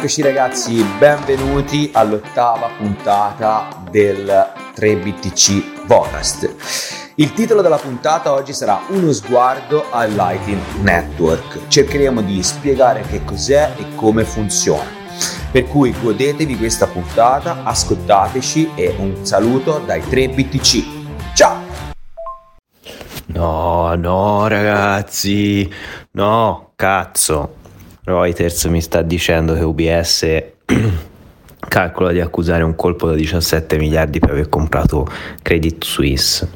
Eccoci ragazzi, benvenuti all'ottava puntata del 3BTC Podcast. Il titolo della puntata oggi sarà Uno sguardo al Lighting Network. Cercheremo di spiegare che cos'è e come funziona. Per cui godetevi questa puntata, ascoltateci e un saluto dai 3BTC. Ciao! No, no ragazzi, no, cazzo. Reuters mi sta dicendo che UBS calcola di accusare un colpo da 17 miliardi per aver comprato Credit Suisse.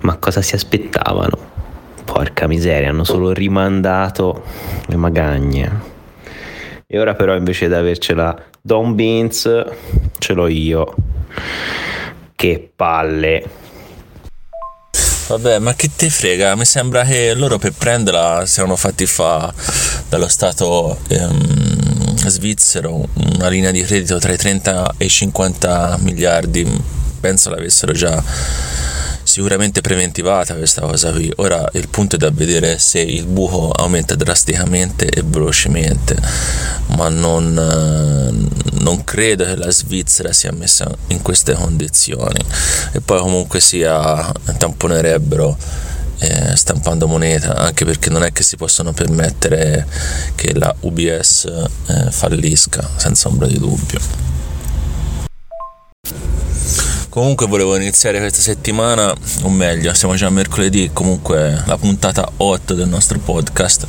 Ma cosa si aspettavano? Porca miseria, hanno solo rimandato le magagne. E ora però invece di avercela Don Beans, ce l'ho io. Che palle. Vabbè, ma che te frega? Mi sembra che loro per prenderla siano fatti fa dallo Stato ehm, svizzero una linea di credito tra i 30 e i 50 miliardi. Penso l'avessero già sicuramente preventivata questa cosa qui. Ora il punto è da vedere se il buco aumenta drasticamente e velocemente, ma non, non credo che la Svizzera sia messa in queste condizioni. E poi comunque sia tamponerebbero eh, stampando moneta, anche perché non è che si possono permettere che la UBS eh, fallisca, senza ombra di dubbio. Comunque volevo iniziare questa settimana, o meglio, siamo già mercoledì, comunque la puntata 8 del nostro podcast,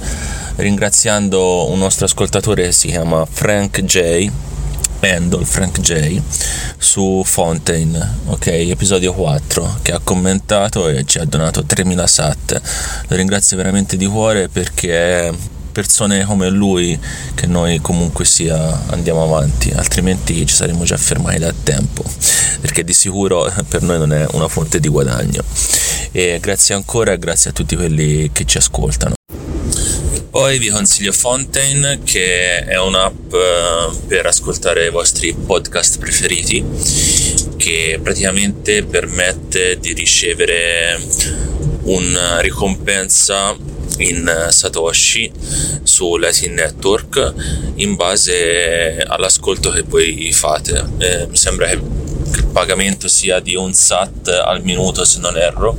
ringraziando un nostro ascoltatore che si chiama Frank J. Handle Frank J su Fontaine, ok, episodio 4, che ha commentato e ci ha donato 3000 sat. Lo ringrazio veramente di cuore perché persone come lui che noi comunque sia andiamo avanti, altrimenti ci saremmo già fermati da tempo, perché di sicuro per noi non è una fonte di guadagno. E grazie ancora e grazie a tutti quelli che ci ascoltano. Poi vi consiglio Fontaine che è un'app eh, per ascoltare i vostri podcast preferiti che praticamente permette di ricevere una ricompensa in Satoshi su Latin Network in base all'ascolto che voi fate. Eh, mi sembra che il pagamento sia di un SAT al minuto se non erro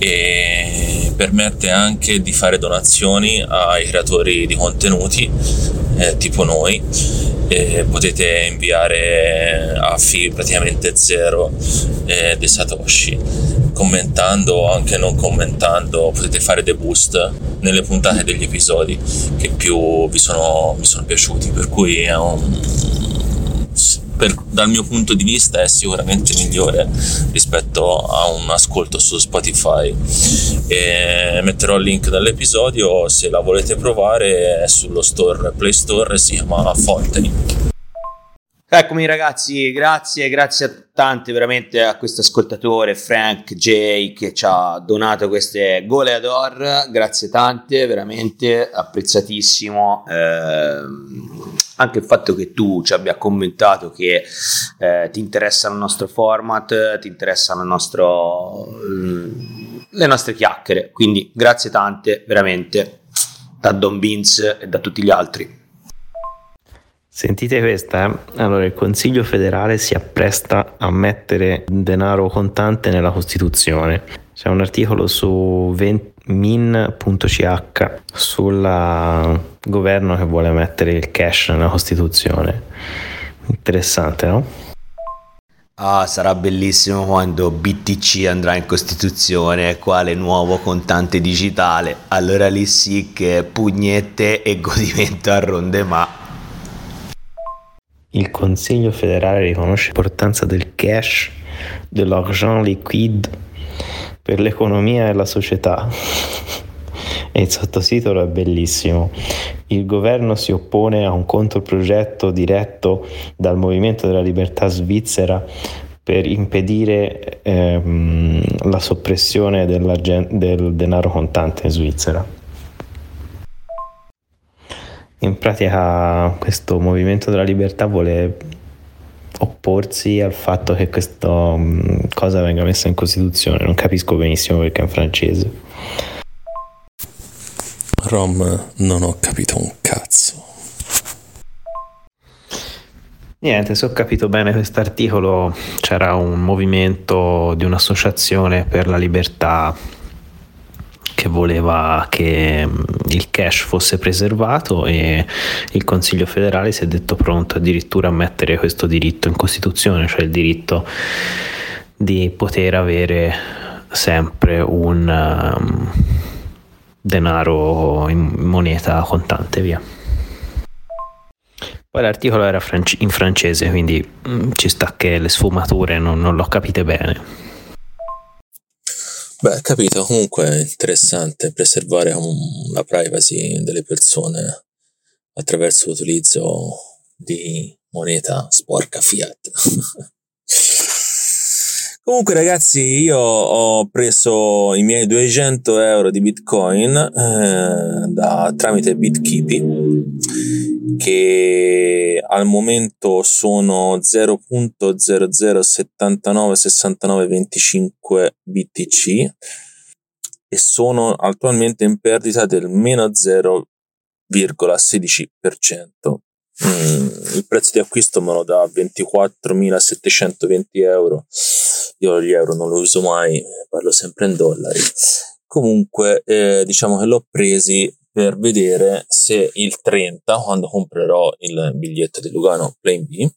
e permette anche di fare donazioni ai creatori di contenuti eh, tipo noi e potete inviare a fee praticamente zero eh, dei satoshi. Commentando o anche non commentando potete fare dei boost nelle puntate degli episodi che più vi sono, vi sono piaciuti per cui è un per, dal mio punto di vista è sicuramente migliore rispetto a un ascolto su Spotify. E metterò il link dall'episodio se la volete provare è sullo store Play Store si chiama Fontaine. Eccomi ragazzi, grazie, grazie a tante veramente a questo ascoltatore Frank J che ci ha donato queste goleador, grazie tante, veramente apprezzatissimo. Eh, anche il fatto che tu ci abbia commentato che eh, ti interessa il nostro format, ti interessano nostro, mm, le nostre chiacchiere, quindi grazie tante veramente da Don Beans e da tutti gli altri. Sentite questa? Allora, il Consiglio federale si appresta a mettere denaro contante nella Costituzione. C'è un articolo su min.ch sul governo che vuole mettere il cash nella Costituzione. Interessante, no? Ah, sarà bellissimo quando BTC andrà in Costituzione, quale nuovo contante digitale. Allora lì sì che pugnette e godimento a ronde ma il Consiglio federale riconosce l'importanza del cash, dell'argent liquide per l'economia e la società. e il sottotitolo è bellissimo. Il governo si oppone a un controprogetto diretto dal Movimento della Libertà svizzera per impedire ehm, la soppressione del denaro contante in Svizzera. In pratica questo movimento della libertà vuole opporsi al fatto che questa mm, cosa venga messa in Costituzione. Non capisco benissimo perché è in francese. Rom, non ho capito un cazzo. Niente, se ho capito bene quest'articolo c'era un movimento di un'associazione per la libertà che voleva che mm, il cash fosse preservato e il Consiglio federale si è detto pronto addirittura a mettere questo diritto in Costituzione, cioè il diritto di poter avere sempre un um, denaro in moneta contante via. Poi l'articolo era in francese, quindi mm, ci sta che le sfumature non, non l'ho capite bene. Beh, capito, comunque è interessante preservare la privacy delle persone attraverso l'utilizzo di moneta sporca fiat. Comunque ragazzi io ho preso i miei 200 euro di bitcoin eh, da, tramite BitKeepy che al momento sono 0.00796925 BTC e sono attualmente in perdita del meno 0,16%. Mm, il prezzo di acquisto me lo dà 24.720 euro io gli euro non lo uso mai, parlo sempre in dollari. Comunque, eh, diciamo che l'ho presi per vedere se il 30, quando comprerò il biglietto di Lugano Plane B,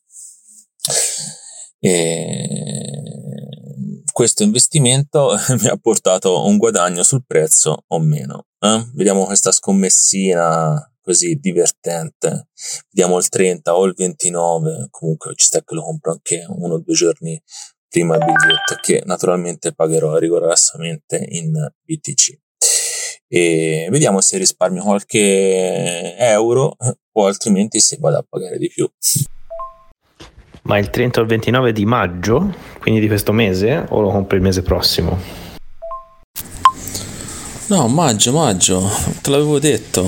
questo investimento mi ha portato un guadagno sul prezzo o meno. Eh? Vediamo questa scommessina così divertente. Vediamo il 30 o il 29, comunque ci sta che lo compro anche uno o due giorni prima il biglietto che naturalmente pagherò rigorosamente in BTC. E vediamo se risparmio qualche euro o altrimenti se vado a pagare di più. Ma il 30 o il 29 di maggio, quindi di questo mese, o lo compri il mese prossimo? No, maggio, maggio, te l'avevo detto.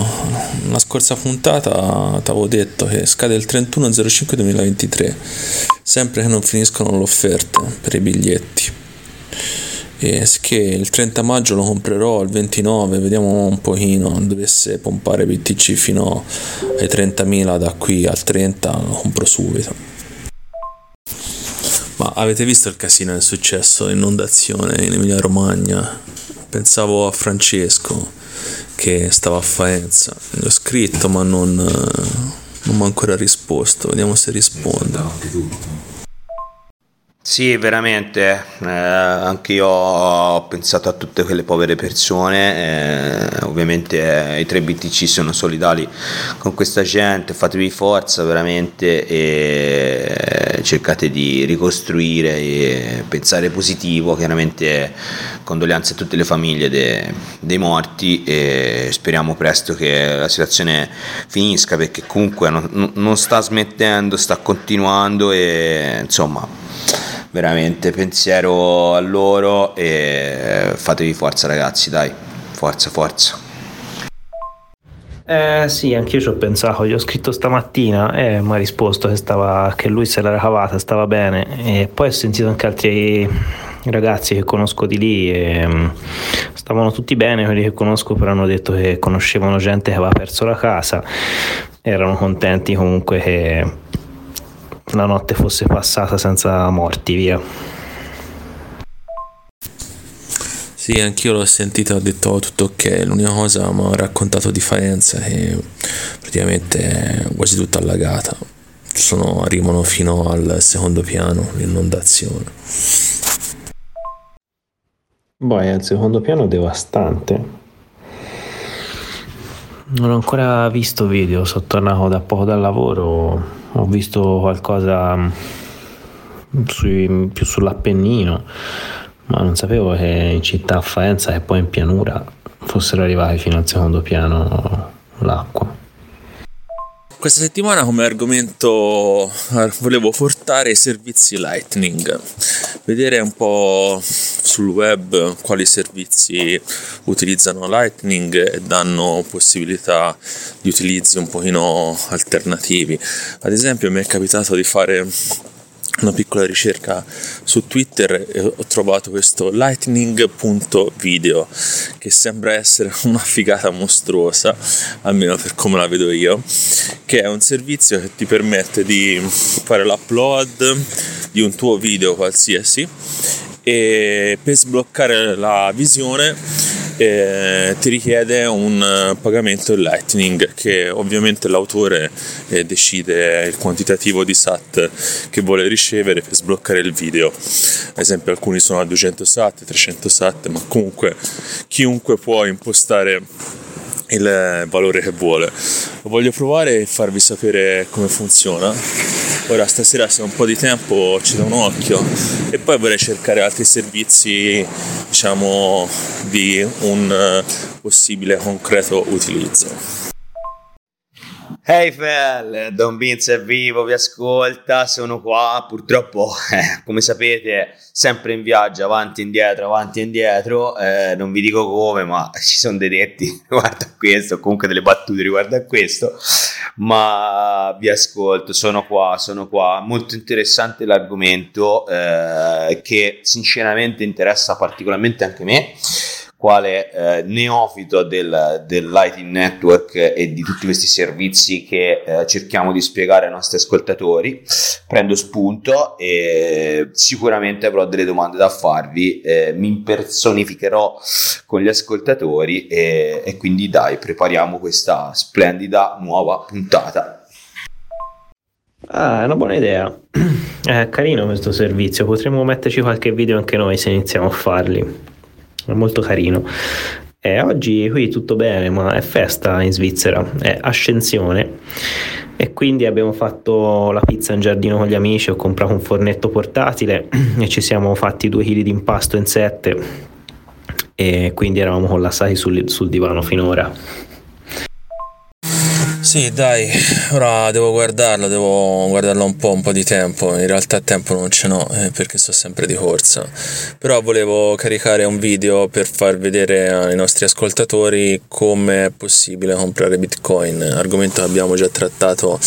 La scorsa puntata ti avevo detto che scade il 31.05.2023, sempre che non finiscono le offerte per i biglietti. E che il 30 maggio lo comprerò, il 29 vediamo un pochino, dovesse pompare BTC fino ai 30.000 da qui al 30 lo compro subito. Ma avete visto il casino che è successo, l'inondazione in Emilia Romagna? Pensavo a Francesco che stava a Faenza. Gli ho scritto ma non, non mi ha ancora risposto. Vediamo se risponde. Sì, veramente, eh, anche io ho pensato a tutte quelle povere persone, eh, ovviamente eh, i 3 BTC sono solidali con questa gente, fatevi forza veramente e eh, cercate di ricostruire e pensare positivo, chiaramente condoglianze a tutte le famiglie de, dei morti e speriamo presto che la situazione finisca perché comunque non, non sta smettendo, sta continuando e insomma veramente pensiero a loro e fatevi forza ragazzi, dai, forza, forza. Eh sì, anch'io ci ho pensato, gli ho scritto stamattina e mi ha risposto che, stava, che lui se l'era cavata, stava bene. E poi ho sentito anche altri ragazzi che conosco di lì e mm, stavano tutti bene, quelli che conosco però hanno detto che conoscevano gente che aveva perso la casa, erano contenti comunque che la notte fosse passata senza morti, via. Sì, anch'io l'ho sentito, ho detto oh, tutto ok, l'unica cosa mi ha raccontato di Faenza che praticamente è quasi tutta allagata, Sono, arrivano fino al secondo piano l'inondazione. Poi al secondo piano è devastante. Non ho ancora visto video, sono tornato da poco dal lavoro ho visto qualcosa mm, sui, più sull'Appennino, ma non sapevo che in città a Faenza e poi in pianura fossero arrivati fino al secondo piano l'acqua. Questa settimana come argomento eh, volevo portare i servizi Lightning, vedere un po' sul web quali servizi utilizzano Lightning e danno possibilità di utilizzi un pochino alternativi. Ad esempio mi è capitato di fare una piccola ricerca su Twitter e ho trovato questo lightning.video che sembra essere una figata mostruosa, almeno per come la vedo io, che è un servizio che ti permette di fare l'upload di un tuo video qualsiasi e per sbloccare la visione eh, ti richiede un eh, pagamento in Lightning che ovviamente l'autore eh, decide il quantitativo di SAT che vuole ricevere per sbloccare il video. Ad esempio alcuni sono a 200 SAT, 300 SAT, ma comunque chiunque può impostare il valore che vuole. Lo voglio provare e farvi sapere come funziona. Ora stasera se ho un po' di tempo ci do un occhio e poi vorrei cercare altri servizi diciamo di un eh, possibile concreto utilizzo. Hey Fel, Don Vince è vivo, vi ascolta, sono qua, purtroppo eh, come sapete sempre in viaggio, avanti e indietro, avanti e indietro, eh, non vi dico come ma ci sono dei detti riguardo a questo, comunque delle battute riguardo a questo, ma vi ascolto, sono qua, sono qua, molto interessante l'argomento eh, che sinceramente interessa particolarmente anche me quale eh, neofito del, Lighting Network e di tutti questi servizi che eh, cerchiamo di spiegare ai nostri ascoltatori. Prendo spunto e sicuramente avrò delle domande da farvi, eh, mi impersonificherò con gli ascoltatori e, e quindi dai, prepariamo questa splendida nuova puntata. Ah, è una buona idea. È carino questo servizio, potremmo metterci qualche video anche noi se iniziamo a farli è molto carino. E oggi qui tutto bene, ma è festa in Svizzera, è ascensione e quindi abbiamo fatto la pizza in giardino con gli amici, ho comprato un fornetto portatile e ci siamo fatti due kg di impasto in sette e quindi eravamo collassati sul, sul divano finora. Sì, dai, ora devo guardarlo, devo guardarlo un po', un po' di tempo. In realtà tempo non ce n'ho eh, perché sto sempre di corsa. Però volevo caricare un video per far vedere ai nostri ascoltatori come è possibile comprare Bitcoin, argomento che abbiamo già trattato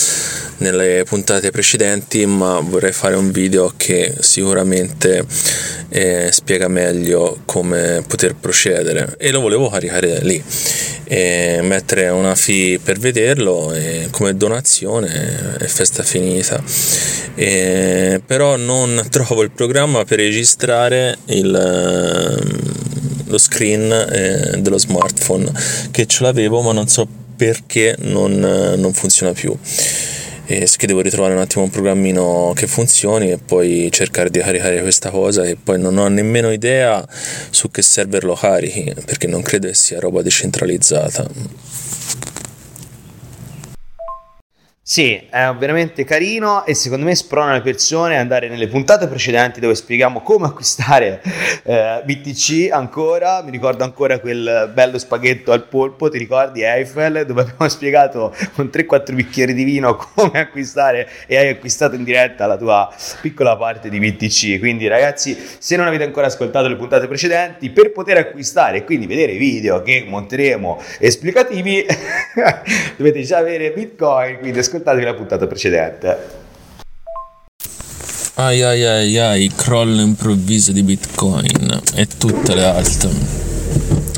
nelle puntate precedenti, ma vorrei fare un video che sicuramente eh, spiega meglio come poter procedere e lo volevo caricare lì e mettere una fee per vederlo e come donazione è festa finita. E, però non trovo il programma per registrare il, lo screen eh, dello smartphone che ce l'avevo ma non so perché non, non funziona più. E che devo ritrovare un attimo un programmino che funzioni e poi cercare di caricare questa cosa e poi non ho nemmeno idea su che server lo carichi perché non credo che sia roba decentralizzata Sì, è veramente carino e secondo me sprona le persone ad andare nelle puntate precedenti dove spieghiamo come acquistare eh, BTC ancora, mi ricordo ancora quel bello spaghetto al polpo, ti ricordi Eiffel, dove abbiamo spiegato con 3-4 bicchieri di vino come acquistare e hai acquistato in diretta la tua piccola parte di BTC, quindi ragazzi se non avete ancora ascoltato le puntate precedenti per poter acquistare e quindi vedere i video che monteremo esplicativi dovete già avere Bitcoin, quindi ascoltate ascoltatevi la puntata precedente. Ai ai ai ai, crollo improvviso di Bitcoin e tutte le altre.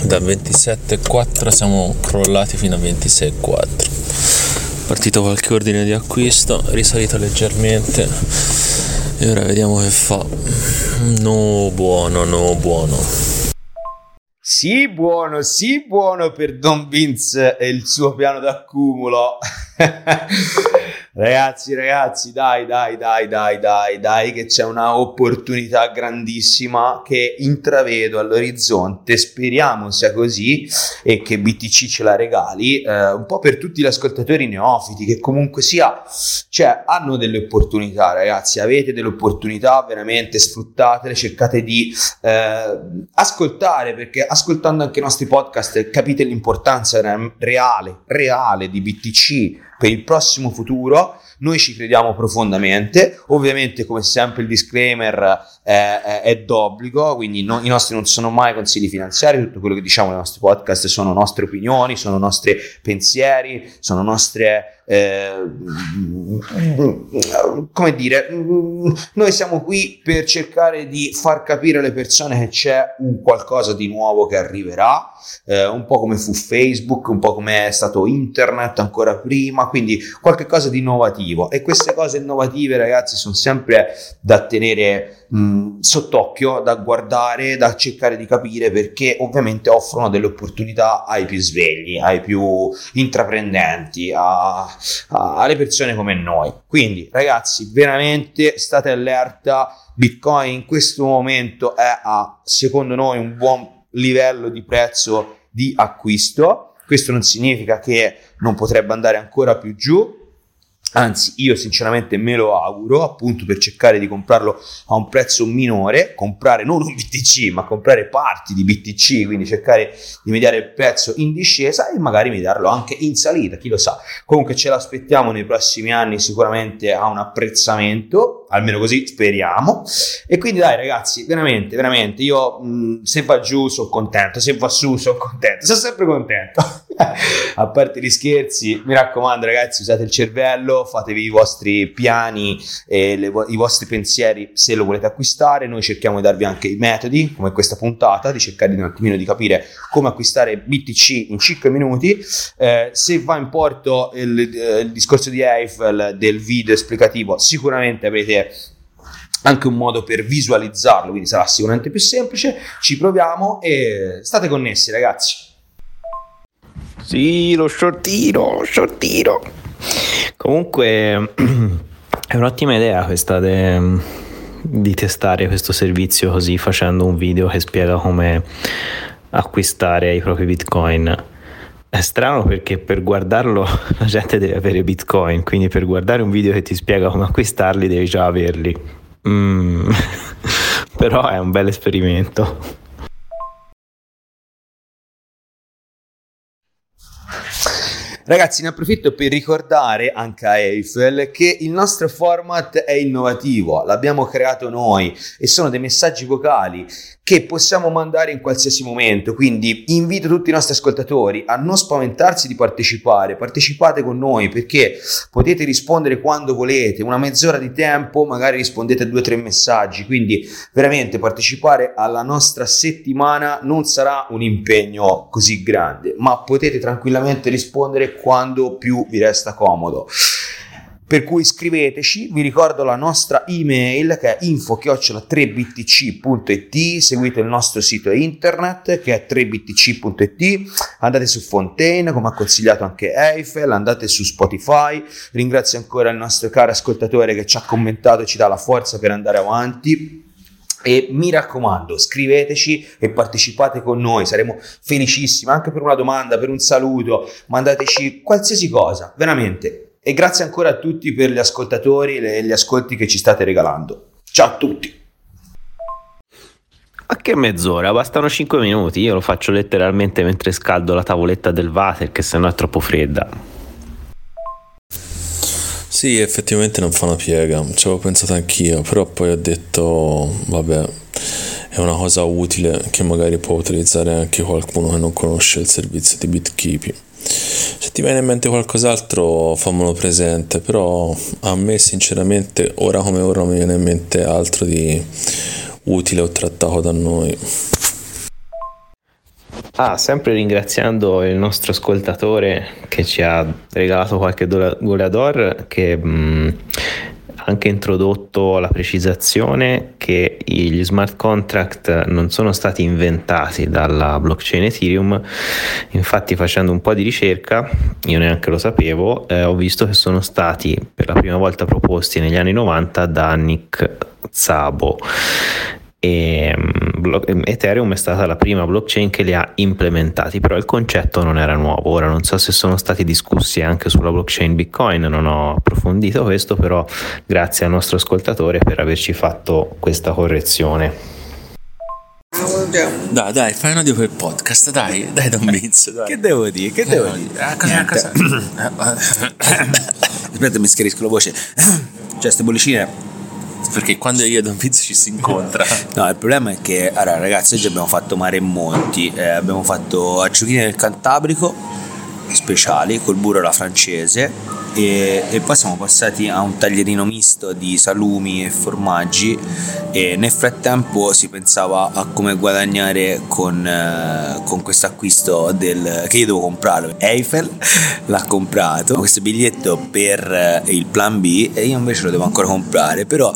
Da 27,4 siamo crollati fino a 26,4. Partito qualche ordine di acquisto, risalito leggermente e ora vediamo che fa. No buono, no buono. Sì, buono, sì, buono per Don Vince e il suo piano d'accumulo. ragazzi, ragazzi, dai, dai, dai, dai, dai, dai, che c'è una opportunità grandissima che intravedo all'orizzonte. Speriamo sia così e che BTC ce la regali. Eh, un po' per tutti gli ascoltatori neofiti che comunque sia, cioè, hanno delle opportunità, ragazzi. Avete delle opportunità, veramente sfruttatele, cercate di eh, ascoltare perché ascoltando anche i nostri podcast capite l'importanza reale, reale di BTC per il prossimo futuro. Noi ci crediamo profondamente, ovviamente come sempre il disclaimer è, è, è d'obbligo, quindi no, i nostri non sono mai consigli finanziari, tutto quello che diciamo nei nostri podcast sono nostre opinioni, sono nostri pensieri, sono nostre eh, come dire, noi siamo qui per cercare di far capire alle persone che c'è un qualcosa di nuovo che arriverà, eh, un po' come fu Facebook, un po' come è stato internet ancora prima, quindi qualche cosa di innovativo. E queste cose innovative ragazzi sono sempre da tenere mh, sott'occhio, da guardare, da cercare di capire perché ovviamente offrono delle opportunità ai più svegli, ai più intraprendenti, a, alle persone come noi. Quindi ragazzi veramente state allerta, Bitcoin in questo momento è a secondo noi un buon livello di prezzo di acquisto. Questo non significa che non potrebbe andare ancora più giù, Anzi, io sinceramente me lo auguro appunto per cercare di comprarlo a un prezzo minore, comprare non un BTC, ma comprare parti di BTC, quindi cercare di mediare il prezzo in discesa e magari mediarlo anche in salita, chi lo sa. Comunque ce l'aspettiamo nei prossimi anni sicuramente a un apprezzamento, almeno così speriamo. E quindi dai ragazzi, veramente, veramente, io mh, se va giù sono contento, se va su sono contento, sono sempre contento. a parte gli scherzi, mi raccomando ragazzi, usate il cervello fatevi i vostri piani e le, i vostri pensieri se lo volete acquistare. Noi cerchiamo di darvi anche i metodi, come questa puntata, di cercare un attimino di capire come acquistare BTC in 5 minuti. Eh, se va in porto il, il discorso di Eiffel del video esplicativo, sicuramente avrete anche un modo per visualizzarlo, quindi sarà sicuramente più semplice. Ci proviamo e state connessi, ragazzi. Sì, lo shortino, lo shortino. Comunque è un'ottima idea questa de, di testare questo servizio così facendo un video che spiega come acquistare i propri bitcoin. È strano perché per guardarlo la gente deve avere bitcoin, quindi per guardare un video che ti spiega come acquistarli devi già averli. Mm. Però è un bel esperimento. Ragazzi, ne approfitto per ricordare anche a Eiffel che il nostro format è innovativo, l'abbiamo creato noi e sono dei messaggi vocali che possiamo mandare in qualsiasi momento. Quindi invito tutti i nostri ascoltatori a non spaventarsi di partecipare, partecipate con noi perché potete rispondere quando volete, una mezz'ora di tempo, magari rispondete a due o tre messaggi. Quindi veramente partecipare alla nostra settimana non sarà un impegno così grande, ma potete tranquillamente rispondere quando più vi resta comodo. Per cui scriveteci, vi ricordo la nostra email che è info-3btc.it, seguite il nostro sito internet che è 3btc.it, andate su Fontaine come ha consigliato anche Eiffel, andate su Spotify, ringrazio ancora il nostro caro ascoltatore che ci ha commentato e ci dà la forza per andare avanti. E mi raccomando, scriveteci e partecipate con noi, saremo felicissimi anche per una domanda, per un saluto, mandateci qualsiasi cosa, veramente. E grazie ancora a tutti per gli ascoltatori e gli ascolti che ci state regalando. Ciao a tutti! Ma che mezz'ora? Bastano 5 minuti. Io lo faccio letteralmente mentre scaldo la tavoletta del water, che sennò è troppo fredda. Sì, effettivamente non fa una piega, ci avevo pensato anch'io, però poi ho detto, vabbè, è una cosa utile che magari può utilizzare anche qualcuno che non conosce il servizio di BitKeepy. Se ti viene in mente qualcos'altro fammelo presente, però a me sinceramente ora come ora non mi viene in mente altro di utile o trattato da noi. Ah, sempre ringraziando il nostro ascoltatore che ci ha regalato qualche goleador che mh, ha anche introdotto la precisazione che gli smart contract non sono stati inventati dalla blockchain Ethereum. Infatti, facendo un po' di ricerca, io neanche lo sapevo, eh, ho visto che sono stati per la prima volta proposti negli anni 90 da Nick Szabo e mm, Ethereum è stata la prima blockchain che li ha implementati, però il concetto non era nuovo. Ora non so se sono stati discussi anche sulla blockchain Bitcoin, non ho approfondito questo, però grazie al nostro ascoltatore per averci fatto questa correzione. Dai, dai, fai un audio per il podcast, dai, dai Don Vince. Dai. Che devo dire? Che devo dire? Ah, cosa, cosa... Aspetta, mi schiarisco la voce. Cioè, queste bollicine perché quando io e Don Pizzo ci si incontra. no, il problema è che, allora, ragazzi, oggi abbiamo fatto mare e monti, eh, abbiamo fatto acciughine del Cantabrico speciali col burro alla francese. E, e, poi siamo passati a un taglierino misto di salumi e formaggi. E nel frattempo si pensava a come guadagnare con, eh, con questo acquisto del, che io devo comprare Eiffel. L'ha comprato. Questo biglietto per eh, il plan B e io invece lo devo ancora comprare. Però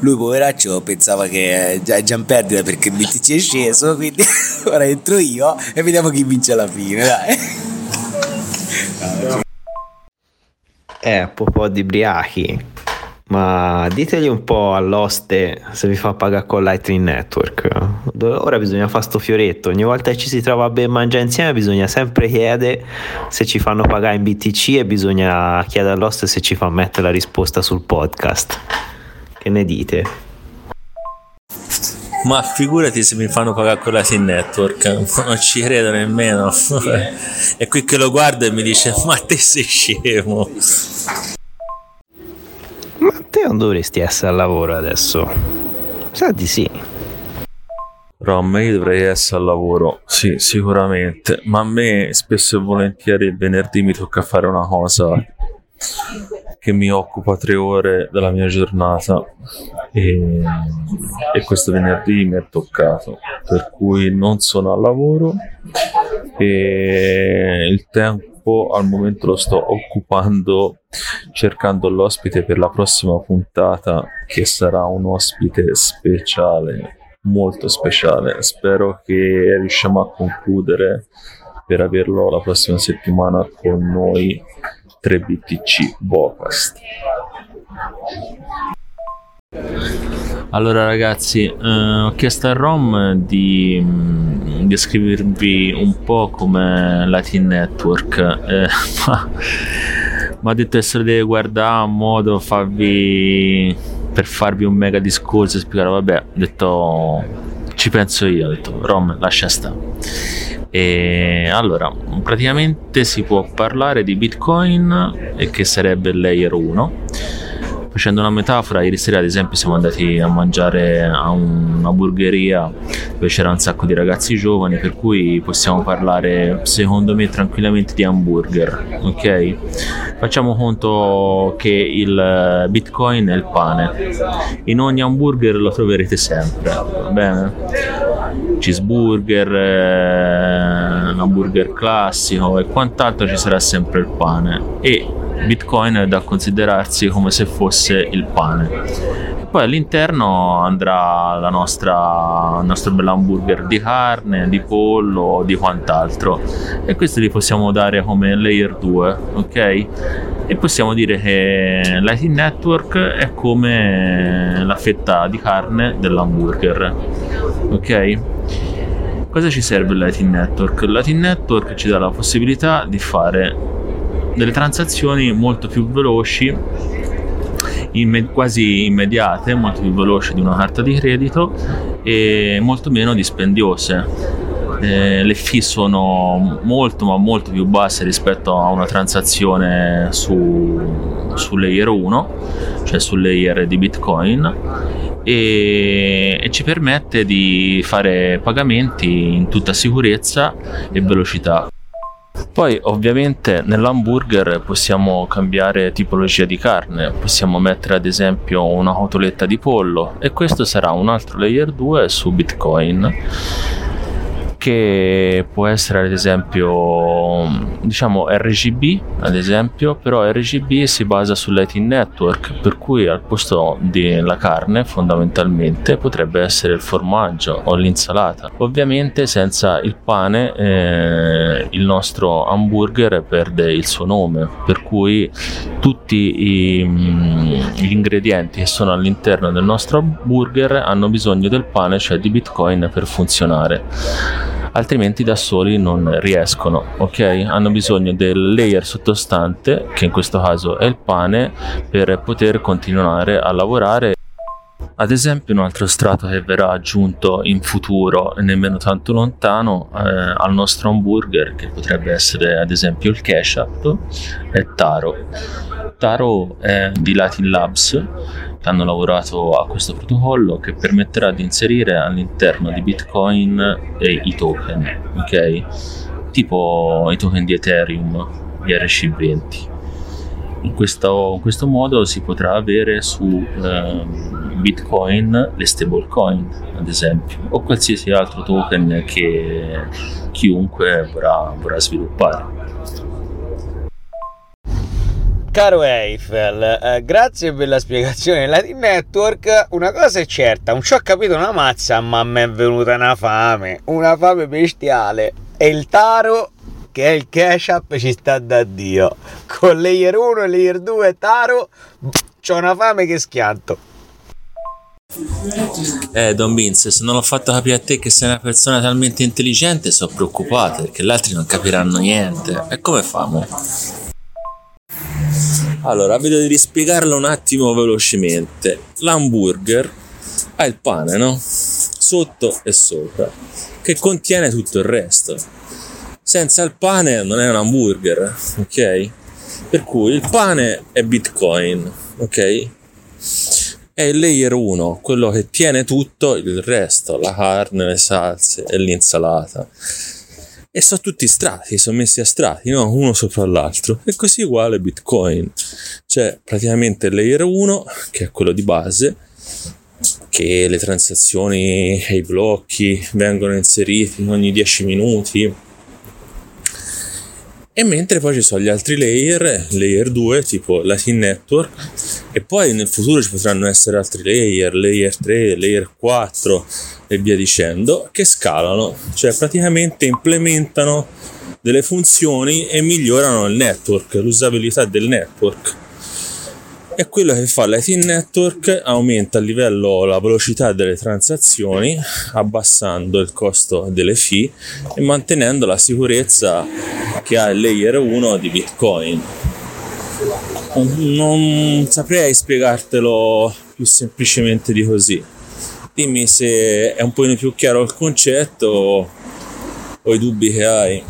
lui poveraccio pensava che è già in perdita perché il BTC è sceso quindi ora entro io e vediamo chi vince alla fine dai Eh, a po' di briachi. Ma ditegli un po' all'oste se vi fa pagare con Lightning Network. Ora bisogna fare sto fioretto. Ogni volta che ci si trova a e mangiare insieme bisogna sempre chiedere se ci fanno pagare in BTC e bisogna chiedere all'oste se ci fa mettere la risposta sul podcast. Che ne dite? Ma figurati se mi fanno pagare con la Team Network, non ci credo nemmeno. e qui che lo guardo e mi dice: Ma te sei scemo. Ma te non dovresti essere al lavoro adesso? Sa di sì. Rom, io dovrei essere al lavoro, sì, sicuramente. Ma a me spesso e volentieri il venerdì mi tocca fare una cosa che mi occupa tre ore della mia giornata e, e, questo venerdì mi è toccato per cui non sono al lavoro e il tempo al momento lo sto occupando cercando l'ospite per la prossima puntata che sarà un ospite speciale molto speciale. Spero che riusciamo a concludere per averlo la prossima settimana con noi 3BTC Vocast. Allora ragazzi, eh, ho chiesto a Rom di mm, descrivervi un po' come Latin Network, eh, ma ha detto che se lo deve guardare a modo farvi, per farvi un mega discorso e spiegare, vabbè, ho detto ci penso io, ho detto Rom lascia stare. E allora, praticamente si può parlare di Bitcoin che sarebbe il layer 1. Facendo una metafora, ieri sera ad esempio siamo andati a mangiare a una burgeria dove c'era un sacco di ragazzi giovani, per cui possiamo parlare secondo me tranquillamente di hamburger, ok? Facciamo conto che il Bitcoin è il pane. In ogni hamburger lo troverete sempre, va bene? Cheeseburger, eh, hamburger classico e quant'altro ci sarà sempre il pane. E Bitcoin è da considerarsi come se fosse il pane. E poi all'interno andrà la nostra, il nostro bel hamburger di carne, di pollo, di quant'altro. E questo li possiamo dare come layer 2, ok? E possiamo dire che Lightning Network è come la fetta di carne dell'hamburger, ok? Cosa ci serve Lightning Network? Lightning Network ci dà la possibilità di fare delle transazioni molto più veloci imme- quasi immediate, molto più veloci di una carta di credito e molto meno dispendiose. Eh, le fee sono molto ma molto più basse rispetto a una transazione su, su layer 1, cioè sul layer di Bitcoin e, e, ci permette di fare pagamenti in tutta sicurezza e velocità. Poi ovviamente nell'hamburger possiamo cambiare tipologia di carne, possiamo mettere ad esempio una cotoletta di pollo e questo sarà un altro layer 2 su Bitcoin che può essere ad esempio diciamo RGB ad esempio però RGB si basa sul Lightning Network per cui al posto della carne fondamentalmente potrebbe essere il formaggio o l'insalata. Ovviamente senza il pane eh, il nostro hamburger perde il suo nome per cui tutti i, gli ingredienti che sono all'interno del nostro hamburger hanno bisogno del pane cioè di bitcoin per funzionare altrimenti da soli non riescono, ok? Hanno bisogno del layer sottostante, che in questo caso è il pane, per poter continuare a lavorare. Ad esempio un altro strato che verrà aggiunto in futuro, nemmeno tanto lontano, eh, al nostro hamburger, che potrebbe essere ad esempio il cash up, è Taro. Taro è di Latin Labs hanno lavorato a questo protocollo che permetterà di inserire all'interno di Bitcoin eh, i token, ok? Tipo i token di Ethereum, gli RC20. In questo, in questo modo si potrà avere su eh, Bitcoin le stablecoin, ad esempio, o qualsiasi altro token che chiunque vorrà, vorrà sviluppare. Caro Eiffel, eh, grazie per la spiegazione. La Network, una cosa è certa, non ci ho capito una mazza, ma mi è venuta una fame, una fame bestiale. E il taro, che è il ketchup, ci sta da Dio. Con layer 1 e layer 2 taro, c'ho una fame che schianto. Eh, Don Vince, se non l'ho fatto capire a te che sei una persona talmente intelligente, sono preoccupato perché gli altri non capiranno niente. E come famo? Allora, vedo di rispiegarlo un attimo velocemente. L'hamburger ha il pane, no? Sotto e sopra, che contiene tutto il resto. Senza il pane non è un hamburger, ok? Per cui il pane è Bitcoin, ok? È il layer 1, quello che tiene tutto il resto, la carne, le salse e l'insalata e sono tutti strati, sono messi a strati, no? uno sopra l'altro. E così uguale Bitcoin. C'è praticamente il layer 1, che è quello di base, che le transazioni e i blocchi vengono inseriti ogni 10 minuti. E mentre poi ci sono gli altri layer, layer 2 tipo Latin Network, e poi nel futuro ci potranno essere altri layer, layer 3, layer 4 e via dicendo, che scalano, cioè praticamente implementano delle funzioni e migliorano il network, l'usabilità del network. E quello che fa Lightning Network aumenta a livello la velocità delle transazioni, abbassando il costo delle fee e mantenendo la sicurezza che ha il layer 1 di Bitcoin non saprei spiegartelo più semplicemente di così. Dimmi se è un po' più chiaro il concetto o i dubbi che hai.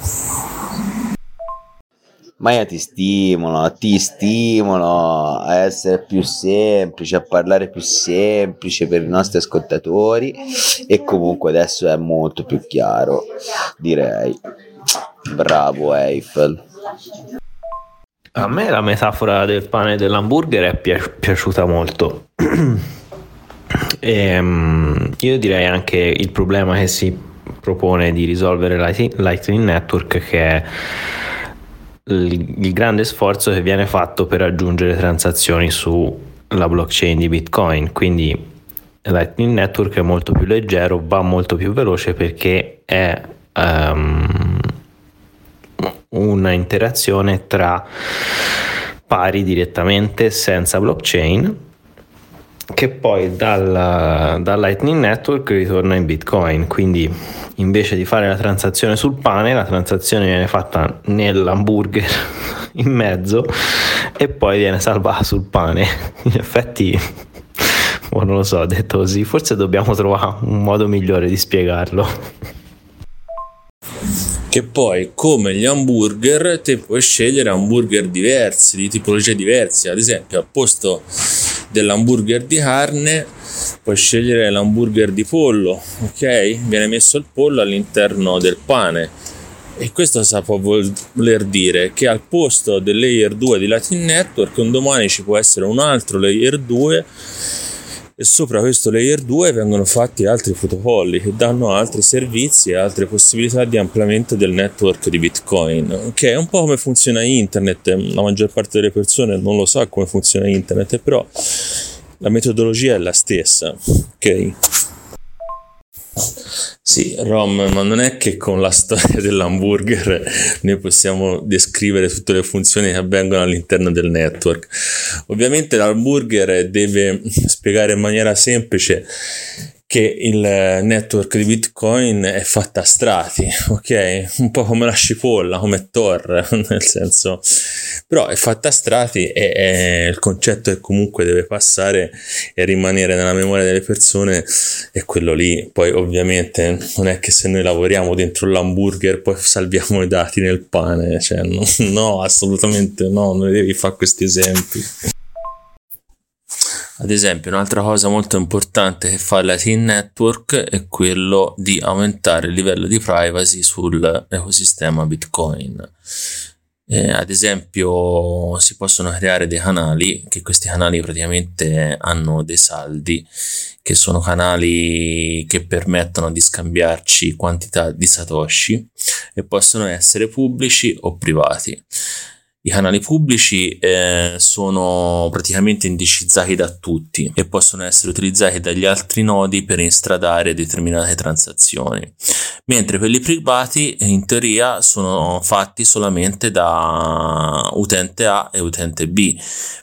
Ma io ti stimolo, ti stimolo a essere più semplice, a parlare più semplice per i nostri ascoltatori e comunque adesso è molto più chiaro, direi. Bravo Eiffel. A me la metafora del pane e dell'hamburger è pi- piaciuta molto. e, um, io direi anche il problema che si propone di risolvere Lightning Network che è il, grande sforzo che viene fatto per raggiungere transazioni sulla blockchain di Bitcoin. Quindi Lightning Network è molto più leggero, va molto più veloce perché è um, una interazione tra pari direttamente senza blockchain che poi dal, dal, Lightning Network ritorna in Bitcoin. Quindi invece di fare la transazione sul pane, la transazione viene fatta nell'hamburger in mezzo e poi viene salvata sul pane. In effetti, oh, non lo so, detto così, forse dobbiamo trovare un modo migliore di spiegarlo che poi come gli hamburger te puoi scegliere hamburger diversi di tipologie diverse ad esempio al posto dell'hamburger di carne puoi scegliere l'hamburger di pollo ok? Viene messo il pollo all'interno del pane. E questo sa può voler dire che al posto del layer 2 di Latin Network un domani ci può essere un altro layer 2 e sopra questo layer 2 vengono fatti altri protocolli che danno altri servizi e altre possibilità di ampliamento del network di Bitcoin, che è un po' come funziona internet, la maggior parte delle persone non lo sa come funziona internet, però la metodologia è la stessa, ok? Sì, Rom, ma non è che con la storia dell'hamburger noi possiamo descrivere tutte le funzioni che avvengono all'interno del network. Ovviamente l'hamburger deve spiegare in maniera semplice che il network di Bitcoin è fatta a strati, ok? Un po' come la cipolla, come Tor, nel senso, però è fatta a strati e, e il concetto che comunque deve passare e rimanere nella memoria delle persone è quello lì. Poi ovviamente non è che se noi lavoriamo dentro l'hamburger poi salviamo i dati nel pane, cioè no, no assolutamente no, non devi fare questi esempi. Ad esempio, un'altra cosa molto importante che fa la Team Network è quello di aumentare il livello di privacy sull'ecosistema Bitcoin. Eh, ad esempio, si possono creare dei canali, che questi canali praticamente hanno dei saldi, che sono canali che permettono di scambiarci quantità di satoshi e possono essere pubblici o privati. I canali pubblici eh, sono praticamente indicizzati da tutti e possono essere utilizzati dagli altri nodi per instradare determinate transazioni, mentre quelli privati in teoria sono fatti solamente da utente A e utente B,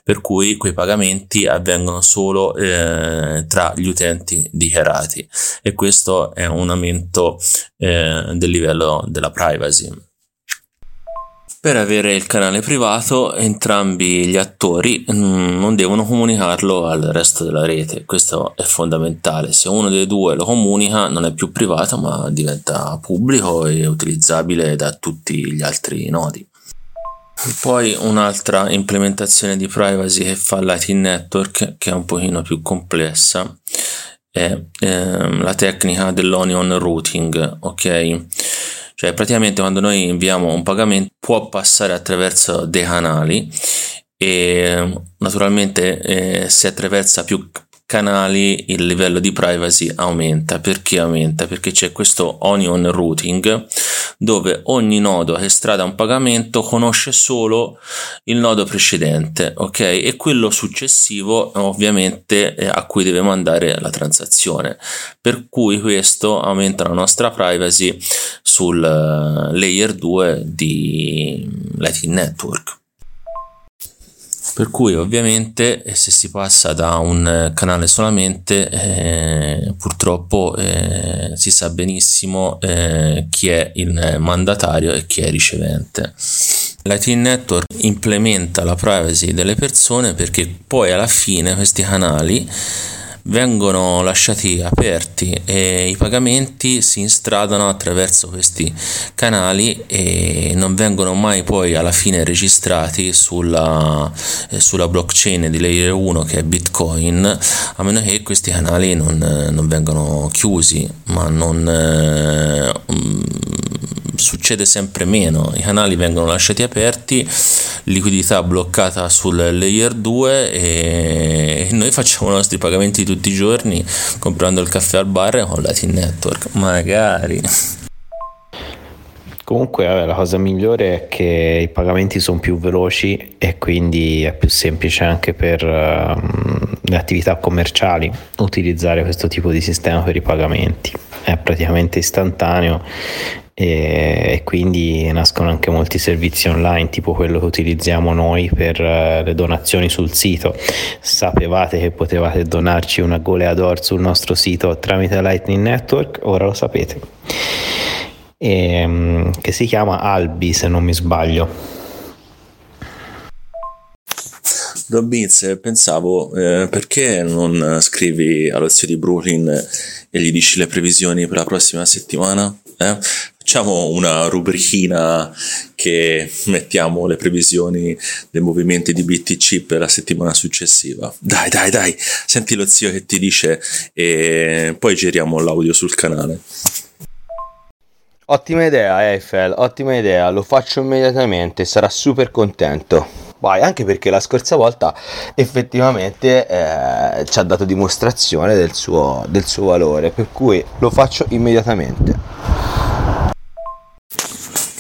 per cui quei pagamenti avvengono solo eh, tra gli utenti dichiarati e questo è un aumento eh, del livello della privacy. Per avere il canale privato entrambi gli attori mm, non devono comunicarlo al resto della rete, questo è fondamentale, se uno dei due lo comunica non è più privato ma diventa pubblico e utilizzabile da tutti gli altri nodi. Poi un'altra implementazione di privacy che fa Lightning Network, che è un pochino più complessa, è ehm, la tecnica dell'onion routing, ok? Cioè praticamente quando noi inviamo un pagamento può passare attraverso dei canali e naturalmente eh, se attraversa più canali il livello di privacy aumenta. Perché aumenta? Perché c'è questo onion routing dove ogni nodo che estrada un pagamento conosce solo il nodo precedente, ok? E quello successivo ovviamente a cui deve mandare la transazione. Per cui questo aumenta la nostra privacy sul eh, layer 2 di Lightning Network. Per cui ovviamente eh, se si passa da un eh, canale solamente eh, purtroppo eh, si sa benissimo eh, chi è il mandatario e chi è ricevente. L'IT Network implementa la privacy delle persone perché poi alla fine questi canali vengono lasciati aperti e i pagamenti si instradano attraverso questi canali e non vengono mai poi alla fine registrati sulla, eh, sulla blockchain di layer 1 che è Bitcoin a meno che questi canali non, non vengano chiusi ma non eh, succede sempre meno, i canali vengono lasciati aperti, liquidità bloccata sul layer 2 e noi facciamo i nostri pagamenti tutti i giorni comprando il caffè al bar con Latin Network, magari. Comunque vabbè, la cosa migliore è che i pagamenti sono più veloci e quindi è più semplice anche per uh, le attività commerciali utilizzare questo tipo di sistema per i pagamenti. È praticamente istantaneo e, quindi nascono anche molti servizi online tipo quello che utilizziamo noi per uh, le donazioni sul sito sapevate che potevate donarci una goleador sul nostro sito tramite Lightning Network ora lo sapete e, um, che si chiama Albi se non mi sbaglio Dobbins, pensavo eh, perché non scrivi allo zio di Brooklyn e gli dici le previsioni per la prossima settimana? Eh? Facciamo una rubrichina che mettiamo le previsioni dei movimenti di BTC per la settimana successiva. Dai, dai, dai, senti lo zio che ti dice e poi giriamo l'audio sul canale. Ottima idea, Eiffel, ottima idea, lo faccio immediatamente, sarà super contento. Vai, anche perché la scorsa volta effettivamente eh, ci ha dato dimostrazione del suo, del suo valore, per cui lo faccio immediatamente.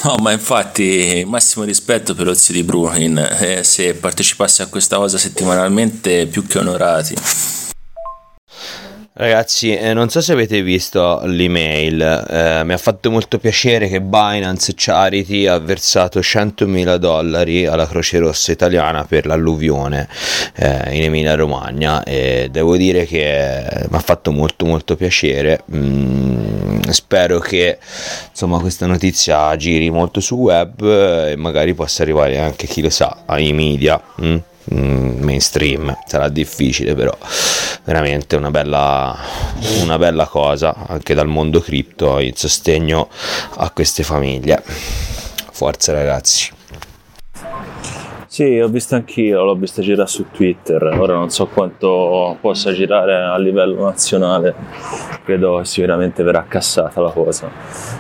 No, ma infatti massimo rispetto per lo zio di Brooklyn, eh, se partecipasse a questa cosa settimanalmente più che onorati. Ragazzi, eh, non so se avete visto l'email, eh, mi ha fatto molto piacere che Binance Charity ha versato 100.000 dollari alla Croce Rossa italiana per l'alluvione eh, in Emilia Romagna e devo dire che mi ha fatto molto molto piacere. Mm, spero che insomma questa notizia giri molto su web e magari possa arrivare anche chi lo sa ai media. Mm? Mm, mainstream sarà difficile però veramente una bella, una bella cosa anche dal mondo cripto in sostegno a queste famiglie. Forza ragazzi sì, ho visto anch'io, l'ho vista girare su Twitter, ora non so quanto possa girare a livello nazionale, credo sicuramente verrà cassata la cosa.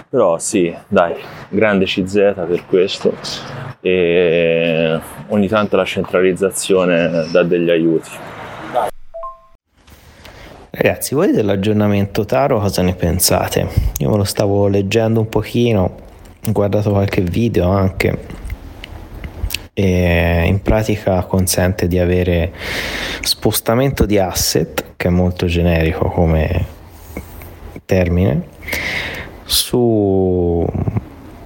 Però sì, dai, grande CZ per questo e ogni tanto la centralizzazione dà degli aiuti. Ragazzi, voi dell'aggiornamento Taro cosa ne pensate? Io me lo stavo leggendo un pochino, ho guardato qualche video anche e in pratica consente di avere spostamento di asset, che è molto generico come termine, su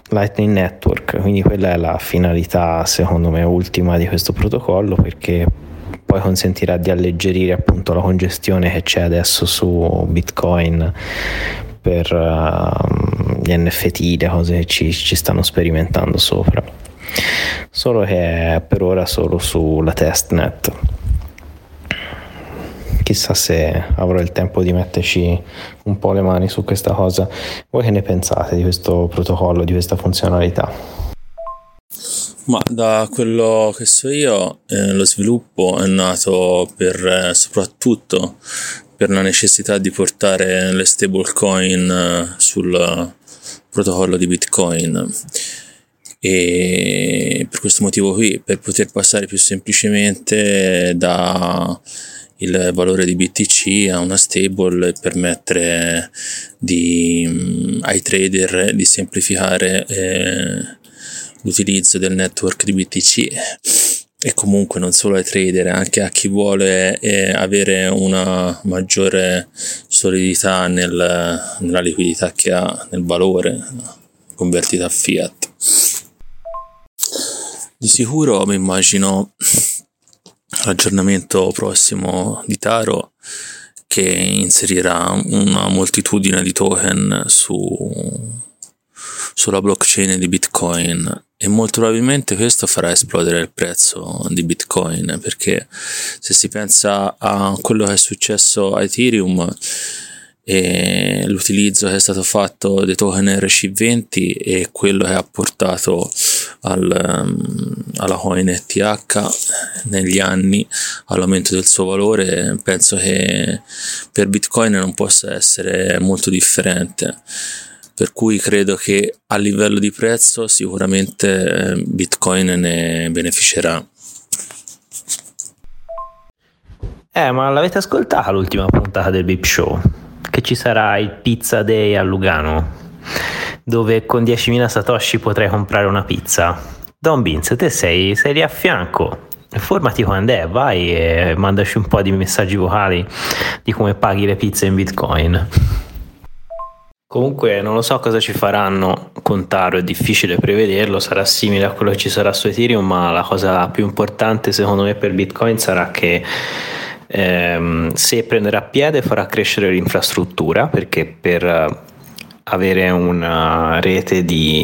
Lightning Network, quindi quella è la finalità secondo me ultima di questo protocollo perché poi consentirà di alleggerire appunto la congestione che c'è adesso su Bitcoin per uh, gli NFT, le cose che ci, ci stanno sperimentando sopra. Solo che è per ora solo sulla testnet. Chissà se avrò il tempo di metterci un po' le mani su questa cosa. Voi che ne pensate di questo protocollo, di questa funzionalità? Ma da quello che so io, eh, lo sviluppo è nato per, eh, soprattutto per la necessità di portare le stablecoin eh, sul protocollo di Bitcoin. E per questo motivo qui, per poter passare più semplicemente da il valore di BTC a una stable e permettere di, mm, ai trader di semplificare eh, l'utilizzo del network di BTC e comunque non solo ai trader, anche a chi vuole eh, avere una maggiore solidità nel, nella liquidità che ha, nel valore convertita a fiat. Di sicuro mi immagino l'aggiornamento prossimo di Taro che inserirà una moltitudine di token su, sulla blockchain di Bitcoin e molto probabilmente questo farà esplodere il prezzo di Bitcoin perché se si pensa a quello che è successo a Ethereum e l'utilizzo che è stato fatto dei token RC20 e quello che ha portato al, alla coin ETH negli anni all'aumento del suo valore penso che per Bitcoin non possa essere molto differente per cui credo che a livello di prezzo sicuramente eh, Bitcoin ne beneficerà. Eh, ma l'avete ascoltata l'ultima puntata del Bip Show? Che ci sarà il Pizza Day a Lugano, dove con 10.000 satoshi potrai comprare una pizza. Don Vince, te sei, sei lì a fianco. Informati quando è, vai e mandaci un po' di messaggi vocali di come paghi le pizze in Bitcoin. Comunque non lo so cosa ci faranno con Taro, è difficile prevederlo, sarà simile a quello che ci sarà su Ethereum, ma la cosa più importante secondo me per Bitcoin sarà che ehm, se prenderà piede farà crescere l'infrastruttura, perché per avere una rete di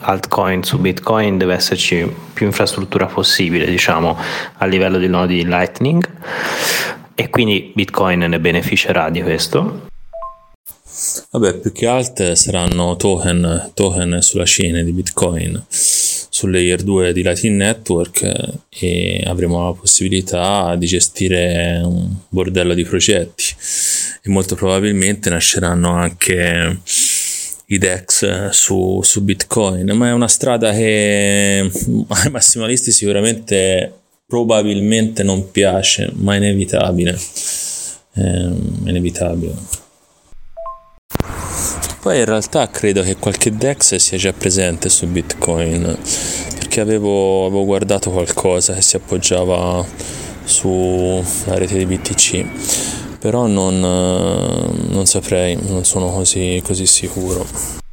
altcoin su Bitcoin deve esserci più infrastruttura possibile, diciamo, a livello di nodi Lightning. E quindi Bitcoin ne beneficerà di questo. Vabbè, più che altro saranno token, token sulla scena di Bitcoin, sul layer 2 di Lightning Network e avremo la possibilità di gestire un bordello di progetti e molto probabilmente nasceranno anche i DEX su, su Bitcoin, ma è una strada che ai massimalisti sicuramente probabilmente non piace, ma è inevitabile. È inevitabile. Poi in realtà credo che qualche DEX sia già presente su Bitcoin, perché avevo, avevo guardato qualcosa che si appoggiava sulla rete di BTC, però non, non saprei, non sono così, così sicuro.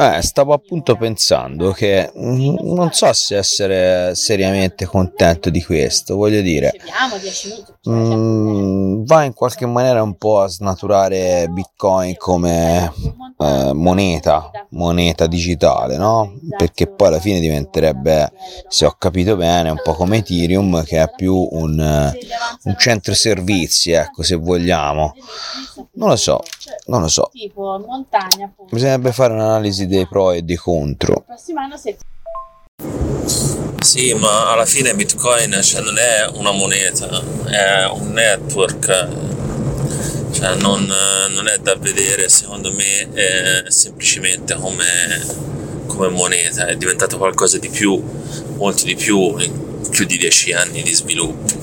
Eh, stavo appunto pensando che non so se essere seriamente contento di questo, voglio dire, mm, va in qualche maniera un po' a snaturare Bitcoin come eh, moneta, moneta digitale, no? Perché poi alla fine diventerebbe, se ho capito bene, un po' come Ethereum che è più un, un centro servizi, ecco, se vogliamo. Non lo so, non lo so. Bisognerebbe fare un'analisi dei pro e dei contro. Sì, ma alla fine Bitcoin cioè, non è una moneta, è un network cioè non, non, è da vedere, secondo me è semplicemente come, come moneta, è diventato qualcosa di più, molto di più in più di dieci anni di sviluppo.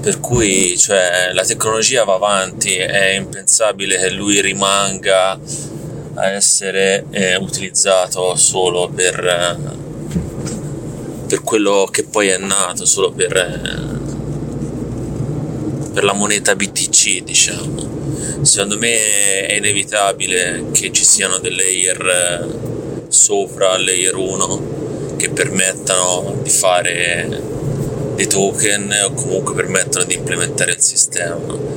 Per cui cioè, la tecnologia va avanti, è impensabile che lui rimanga a essere eh, utilizzato solo per, per quello che poi è nato, solo per, eh, per la moneta BTC, diciamo. Secondo me è inevitabile che ci siano dei layer eh, sopra layer 1 che permettano di fare dei token o comunque permettono di implementare il sistema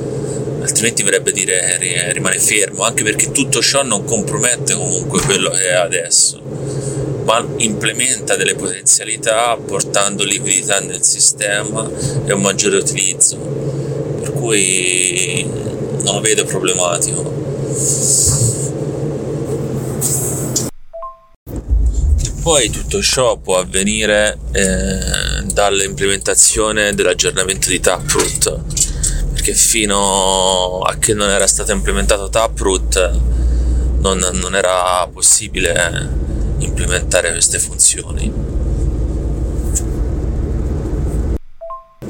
altrimenti vorrebbe dire rimane fermo anche perché tutto ciò non compromette comunque quello che è adesso ma implementa delle potenzialità portando liquidità nel sistema e un maggiore utilizzo cui non lo vedo problematico. Poi tutto ciò può avvenire eh, dall'implementazione dell'aggiornamento di Taproot, perché fino a che non era stato implementato Taproot non, non era possibile implementare queste funzioni.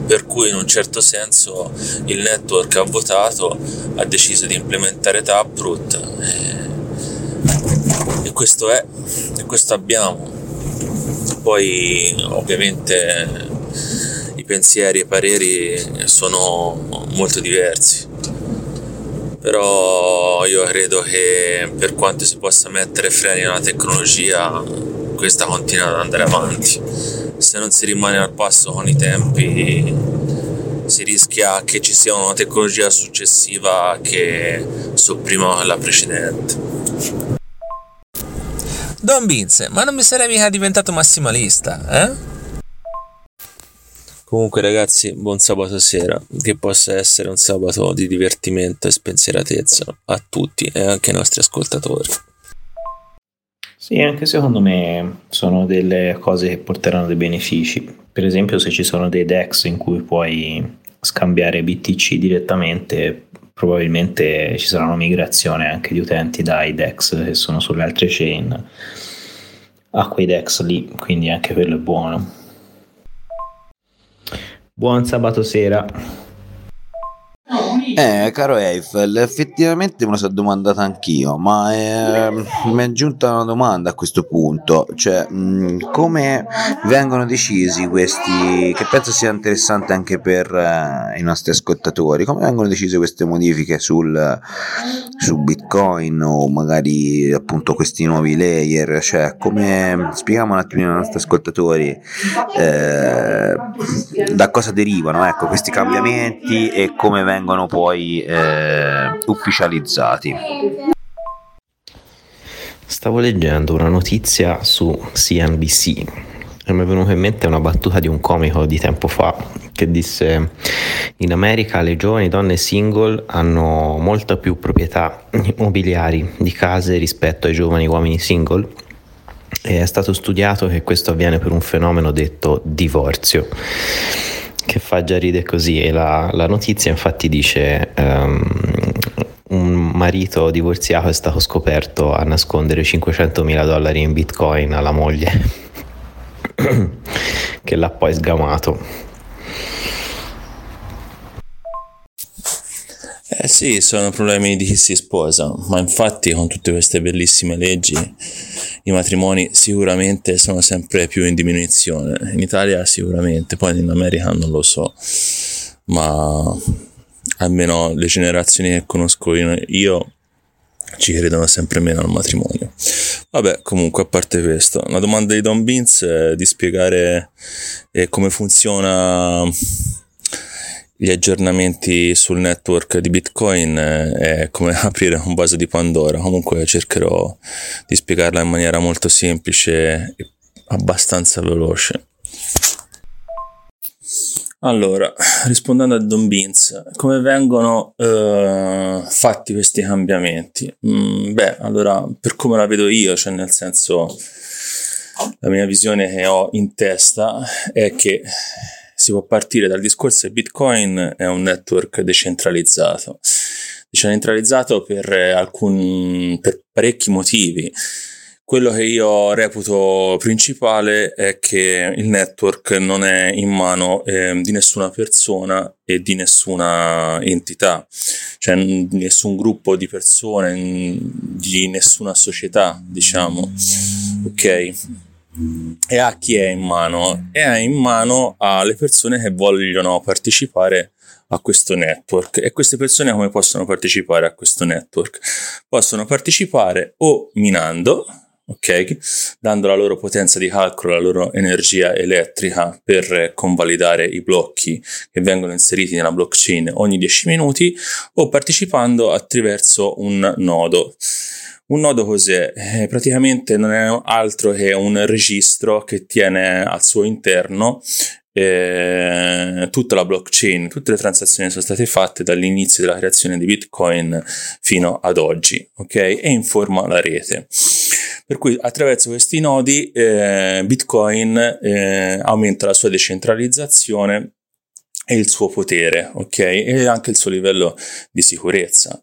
per cui in un certo senso il network ha votato, ha deciso di implementare Taproot e, questo è, e questo abbiamo. Poi ovviamente pensieri e pareri sono molto diversi però io credo che per quanto si possa mettere freni alla tecnologia questa continua ad andare avanti se non si rimane al passo con i tempi si rischia che ci sia una tecnologia successiva che sopprima la precedente. Don Vince, ma non mi sarei mica diventato massimalista, eh? Comunque ragazzi, buon sabato sera, che possa essere un sabato di divertimento e spensieratezza a tutti e anche ai nostri ascoltatori. Sì, anche secondo me sono delle cose che porteranno dei benefici. Per esempio, se ci sono dei DEX in cui puoi scambiare BTC direttamente, probabilmente ci sarà una migrazione anche di utenti dai DEX che sono sulle altre chain a quei DEX lì, quindi anche quello è buono. Buon sabato sera. Eh, caro Eiffel, effettivamente me lo sono domandata anch'io, ma eh, mi è giunta una domanda a questo punto, cioè mh, mm, come vengono decisi questi, che penso sia interessante anche per eh, i nostri ascoltatori, come vengono decise queste modifiche sul, su Bitcoin o magari appunto questi nuovi layer, cioè come spieghiamo un attimo ai nostri ascoltatori eh, da cosa derivano ecco, questi cambiamenti e come vengono poi poi eh, ufficializzati. Stavo leggendo una notizia su CNBC e mi è venuta in mente una battuta di un comico di tempo fa che disse in America le giovani donne single hanno molta più proprietà immobiliari di case rispetto ai giovani uomini single è stato studiato che questo avviene per un fenomeno detto divorzio che fa già ridere così. E la, la notizia infatti dice um, un marito divorziato è stato scoperto a nascondere 500 mila dollari in bitcoin alla moglie che l'ha poi sgamato Eh sì, sono problemi di chi si sposa, ma infatti con tutte queste bellissime leggi i matrimoni sicuramente sono sempre più in diminuzione. In Italia sicuramente, poi in America non lo so, ma almeno le generazioni che conosco io ci credono sempre meno al matrimonio. Vabbè, comunque, a parte questo, la domanda di Don Beans è di spiegare eh, come funziona gli aggiornamenti sul network di Bitcoin eh, è come aprire un vaso di Pandora. Comunque cercherò di spiegarla in maniera molto semplice e abbastanza veloce. Allora, rispondendo a Don Beans, come vengono uh, fatti questi cambiamenti? Mm, beh, allora, per come la vedo io, cioè nel senso, la mia visione che ho in testa è che si può partire dal discorso che Bitcoin è un network decentralizzato. Decentralizzato per, alcun, per parecchi motivi. Quello che io reputo principale è che il network non è in mano eh, di nessuna persona e di nessuna entità, cioè di nessun gruppo di persone, di nessuna società, diciamo. Ok? E a chi è in mano? È in mano alle persone che vogliono partecipare a questo network e queste persone come possono partecipare a questo network? Possono partecipare o minando ok? Dando la loro potenza di calcolo, la loro energia elettrica per convalidare i blocchi che vengono inseriti nella blockchain ogni 10 minuti o partecipando attraverso un nodo. Un nodo cos'è? Eh, praticamente non è altro che un registro che tiene al suo interno eh, tutta la blockchain, tutte le transazioni sono state fatte dall'inizio della creazione di Bitcoin fino ad oggi, ok? E informa la rete. Per cui attraverso questi nodi eh, Bitcoin eh, aumenta la sua decentralizzazione e il suo potere, ok? E anche il suo livello di sicurezza.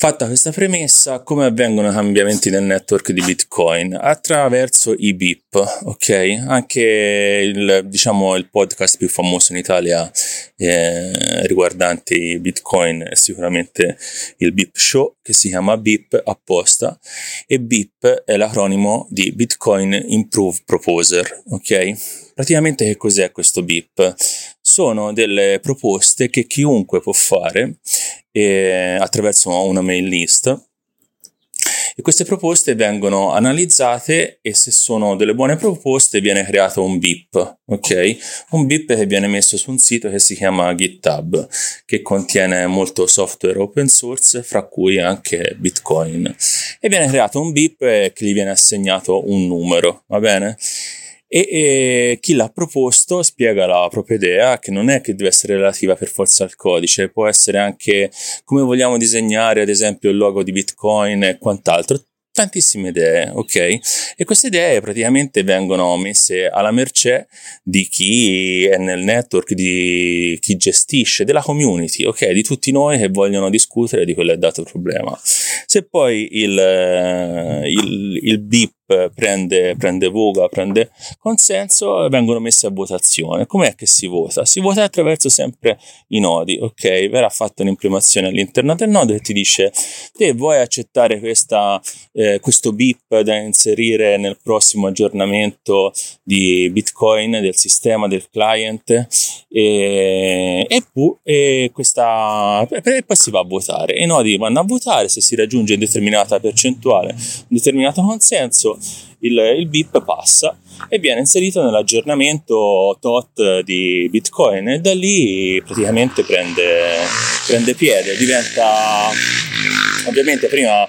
Fatta questa premessa, come avvengono i cambiamenti nel network di Bitcoin? Attraverso i BIP, ok? Anche il, diciamo, il podcast più famoso in Italia eh, riguardante i Bitcoin è sicuramente il BIP Show, che si chiama BIP apposta, e BIP è l'acronimo di Bitcoin Improve Proposer, ok? Praticamente che cos'è questo BIP? Sono delle proposte che chiunque può fare eh, attraverso una mail list e queste proposte vengono analizzate e se sono delle buone proposte viene creato un BIP, ok? Un BIP che viene messo su un sito che si chiama GitHub, che contiene molto software open source, fra cui anche Bitcoin. E viene creato un BIP che gli viene assegnato un numero, va bene? E, e, chi l'ha proposto spiega la propria idea che non è che deve essere relativa per forza al codice, può essere anche come vogliamo disegnare ad esempio il logo di Bitcoin e quant'altro tantissime idee, ok? E queste idee praticamente vengono messe alla mercé di chi è nel network, di chi gestisce, della community, ok? Di tutti noi che vogliono discutere di è dato problema. Se poi il, il, il BIP prende, prende voga, prende consenso, vengono messe a votazione. Com'è che si vota? Si vota attraverso sempre i nodi, ok? Verrà fatta un'implementazione all'interno del nodo che ti dice te vuoi accettare questa, eh, questo BIP da inserire nel prossimo aggiornamento di Bitcoin, del sistema, del client e, e, e, questa, e poi si va a votare. I nodi vanno a votare, se si raggiunge determinata percentuale, un determinato consenso, il, il BIP passa e viene inserito nell'aggiornamento TOT di Bitcoin e da lì praticamente prende, prende piede, diventa ovviamente prima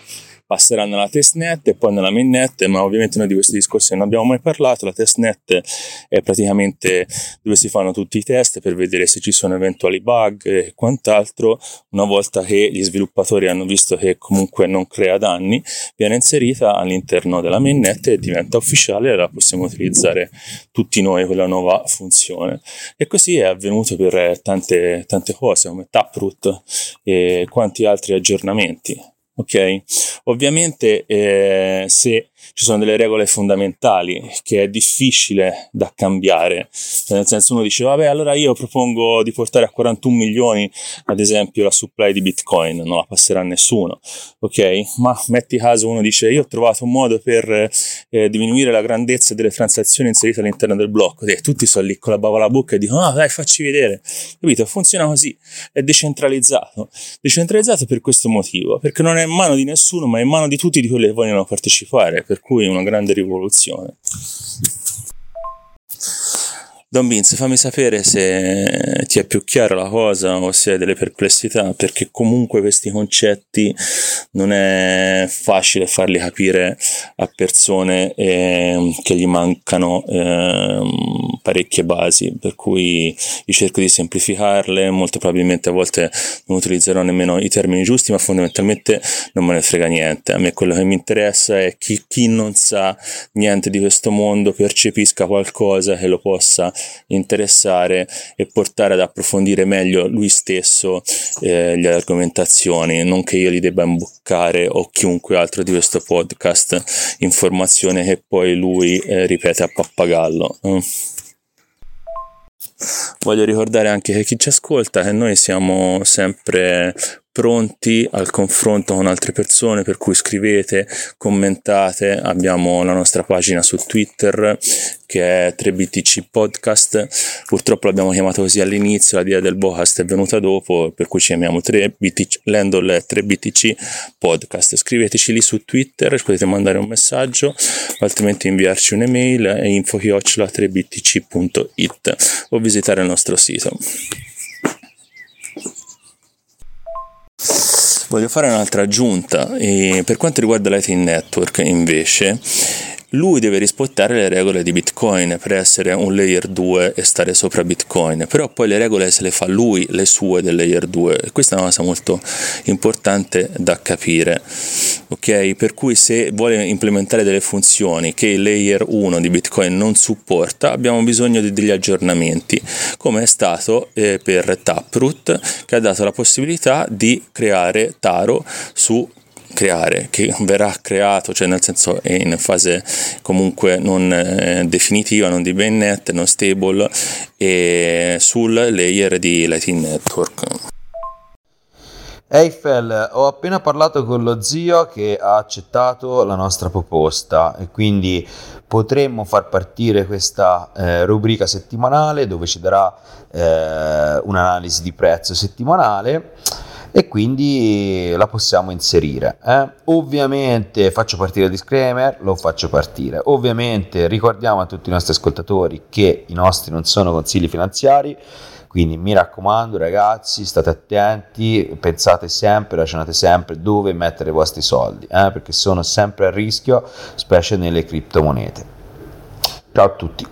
passerà nella testnet e poi nella mainnet, ma ovviamente noi di questi discorsi non abbiamo mai parlato. La testnet è praticamente dove si fanno tutti i test per vedere se ci sono eventuali bug e quant'altro. Una volta che gli sviluppatori hanno visto che comunque non crea danni, viene inserita all'interno della mainnet e diventa ufficiale e la possiamo utilizzare tutti noi quella nuova funzione. E così è avvenuto per tante, tante cose come Taproot e quanti altri aggiornamenti ok? Ovviamente eh, se ci sono delle regole fondamentali che è difficile da cambiare, cioè, nel senso uno dice vabbè allora io propongo di portare a 41 milioni ad esempio la supply di bitcoin, non la passerà nessuno, ok? Ma metti caso uno dice io ho trovato un modo per eh, diminuire la grandezza delle transazioni inserite all'interno del blocco, e tutti sono lì con la bava alla bocca e dicono ah dai facci vedere, capito? Funziona così, è decentralizzato, decentralizzato per questo motivo, perché non è in mano di nessuno ma è in mano di tutti di quelli che vogliono partecipare, per cui una grande rivoluzione. Don Vince, fammi sapere se ti è più chiara la cosa o se hai delle perplessità, perché comunque questi concetti non è facile farli capire a persone eh, che gli mancano eh, parecchie basi, per cui io cerco di semplificarle, molto probabilmente a volte non utilizzerò nemmeno i termini giusti, ma fondamentalmente non me ne frega niente. A me quello che mi interessa è che chi non sa niente di questo mondo percepisca qualcosa che lo possa interessare e portare ad approfondire meglio lui stesso eh, le argomentazioni, non che io gli debba imboccare o chiunque altro di questo podcast informazione che poi lui eh, ripete a pappagallo. Mm. Voglio ricordare anche che chi ci ascolta che noi siamo sempre pronti al confronto con altre persone, per cui scrivete, commentate, abbiamo la nostra pagina su Twitter che è 3BTC Podcast, purtroppo l'abbiamo chiamato così all'inizio, la idea del podcast è venuta dopo, per cui ci chiamiamo 3BTC, l'handle è 3BTC Podcast, scriveteci lì su Twitter, potete mandare un messaggio, altrimenti inviarci un'email a info-3btc.it o visitare il nostro sito. Voglio fare un'altra aggiunta. E per quanto riguarda Lightning Network, invece, lui deve rispettare le regole di Bitcoin per essere un layer 2 e stare sopra Bitcoin, però poi le regole se le fa lui, le sue del layer 2, e questa è una cosa molto importante da capire, ok? Per cui se vuole implementare delle funzioni che il layer 1 di Bitcoin non supporta, abbiamo bisogno di degli aggiornamenti, come è stato eh, per Taproot, che ha dato la possibilità di creare Taro su creare, che verrà creato, cioè nel senso è in fase comunque non eh, definitiva, non di mainnet, non stable, e sul layer di Lightning Network. Eiffel, ho appena parlato con lo zio che ha accettato la nostra proposta e quindi potremmo far partire questa eh, rubrica settimanale dove ci darà eh, un'analisi di prezzo settimanale e quindi la possiamo inserire. Eh? Ovviamente faccio partire il disclaimer, lo faccio partire. Ovviamente ricordiamo a tutti i nostri ascoltatori che i nostri non sono consigli finanziari, quindi mi raccomando ragazzi, state attenti, pensate sempre, ragionate sempre dove mettere i vostri soldi, eh? perché sono sempre a rischio, specie nelle criptomonete. Ciao a tutti.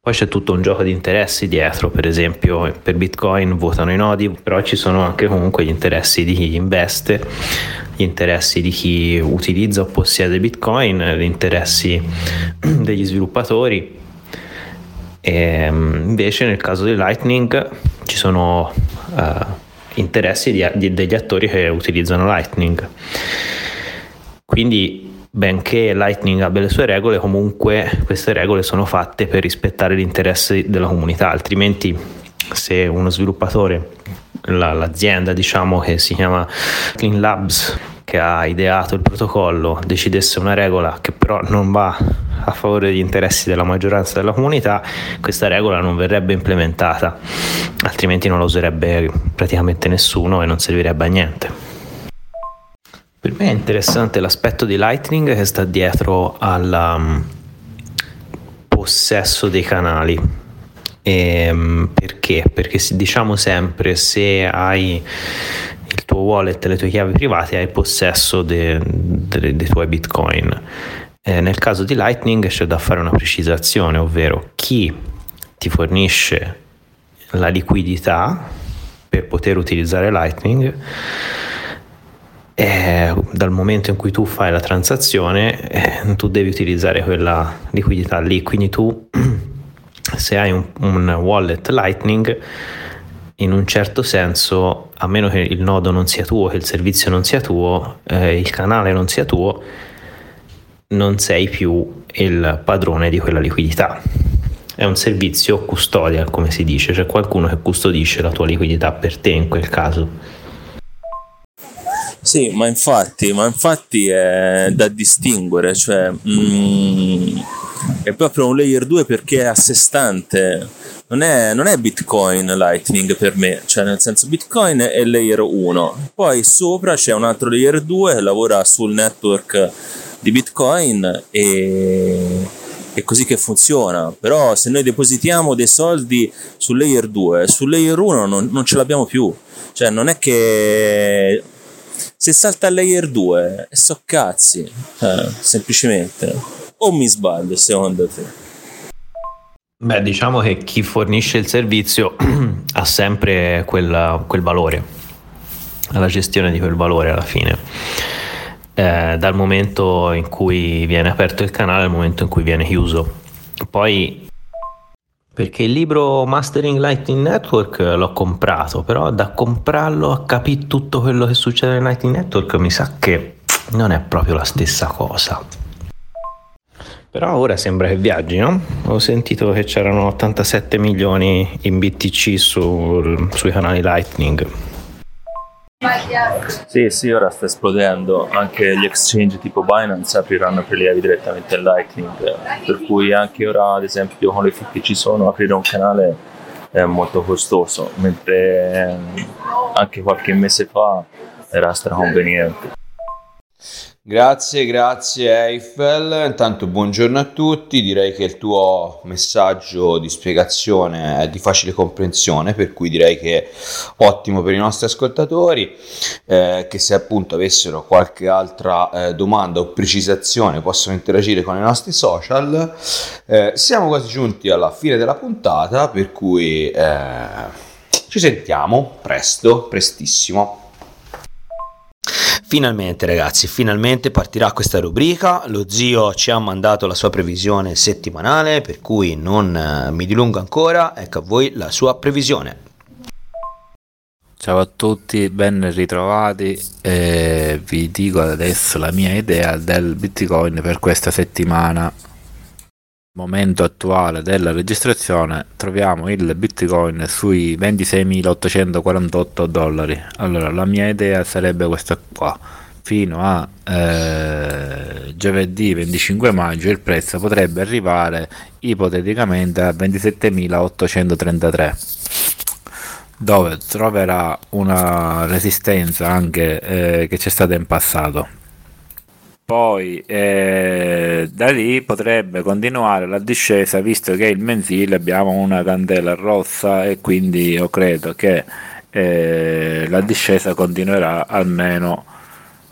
Poi c'è tutto un gioco di interessi dietro, per esempio per Bitcoin votano i nodi, però ci sono anche comunque gli interessi di chi investe, gli interessi di chi utilizza o possiede Bitcoin, gli interessi degli sviluppatori. E ehm, invece nel caso di Lightning ci sono uh, interessi di, di, degli attori che utilizzano Lightning. Quindi benché Lightning abbia le sue regole, comunque queste regole sono fatte per rispettare gli interessi della comunità, altrimenti se uno sviluppatore, la, l'azienda diciamo che si chiama Clean Labs, che ha ideato il protocollo, decidesse una regola che però non va a favore degli interessi della maggioranza della comunità, questa regola non verrebbe implementata, altrimenti non la userebbe praticamente nessuno e non servirebbe a niente. Per me è interessante l'aspetto di Lightning che sta dietro al um, possesso dei canali. E, um, perché? Perché diciamo sempre se hai tuo wallet e le tue chiavi private hai possesso de, de, dei tuoi bitcoin. Eh, nel caso di Lightning c'è da fare una precisazione, ovvero chi ti fornisce la liquidità per poter utilizzare Lightning eh, dal momento in cui tu fai la transazione eh, tu devi utilizzare quella liquidità lì quindi tu se hai un, un, wallet lightning in un certo senso a meno che il nodo non sia tuo che il servizio non sia tuo eh, il canale non sia tuo non sei più il padrone di quella liquidità. È un servizio custodial come si dice c'è qualcuno che custodisce la tua liquidità per te in quel caso. Sì, ma infatti, ma infatti è da distinguere, cioè mm, è proprio un layer 2 perché è a sé stante. Non è, non è, Bitcoin Lightning per me, cioè nel senso Bitcoin è layer 1, poi sopra c'è un altro layer 2 che lavora sul network di Bitcoin e è così che funziona. Però se noi depositiamo dei soldi sul layer 2, sul layer 1 non, non ce l'abbiamo più. Cioè non è che se salta al layer 2 e so cazzi, eh, semplicemente. O mi sbaglio secondo te? Beh, diciamo che chi fornisce il servizio ha sempre quel, quel valore, la gestione di quel valore alla fine. Eh, dal momento in cui viene aperto il canale al momento in cui viene chiuso. Poi perché il libro Mastering Lightning Network l'ho comprato, però da comprarlo a capire tutto quello che succede nel Lightning Network mi sa che non è proprio la stessa cosa. Però ora sembra che viaggi, no? Ho sentito che c'erano 87 milioni in BTC sul, sui canali Lightning. Sì, sì, ora sta esplodendo. Anche gli exchange tipo Binance apriranno prelievi direttamente in Lightning. Per cui anche ora, ad esempio, con le fee che ci sono, aprire un canale è molto costoso, mentre anche qualche mese fa era straconveniente. Grazie, grazie Eiffel. Intanto buongiorno a tutti. Direi che il tuo messaggio di spiegazione è di facile comprensione, per cui direi che è ottimo per i nostri ascoltatori. Eh, che se appunto avessero qualche altra eh, domanda o precisazione possono interagire con i nostri social. Eh, siamo quasi giunti alla fine della puntata, per cui eh, ci sentiamo presto, prestissimo. Finalmente ragazzi, finalmente partirà questa rubrica, lo zio ci ha mandato la sua previsione settimanale, per cui non eh, mi dilungo ancora, ecco a voi la sua previsione. Ciao a tutti, ben ritrovati. E vi dico adesso la mia idea del Bitcoin per questa settimana momento attuale della registrazione troviamo il bitcoin sui 26.848 dollari. Allora la mia idea sarebbe questa qua. Fino a eh, giovedì 25 maggio il prezzo potrebbe arrivare ipoteticamente a 27.833 dove troverà una resistenza anche eh, che c'è stata in passato poi eh, da lì potrebbe continuare la discesa visto che il mensile abbiamo una candela rossa e quindi io credo che eh, la discesa continuerà almeno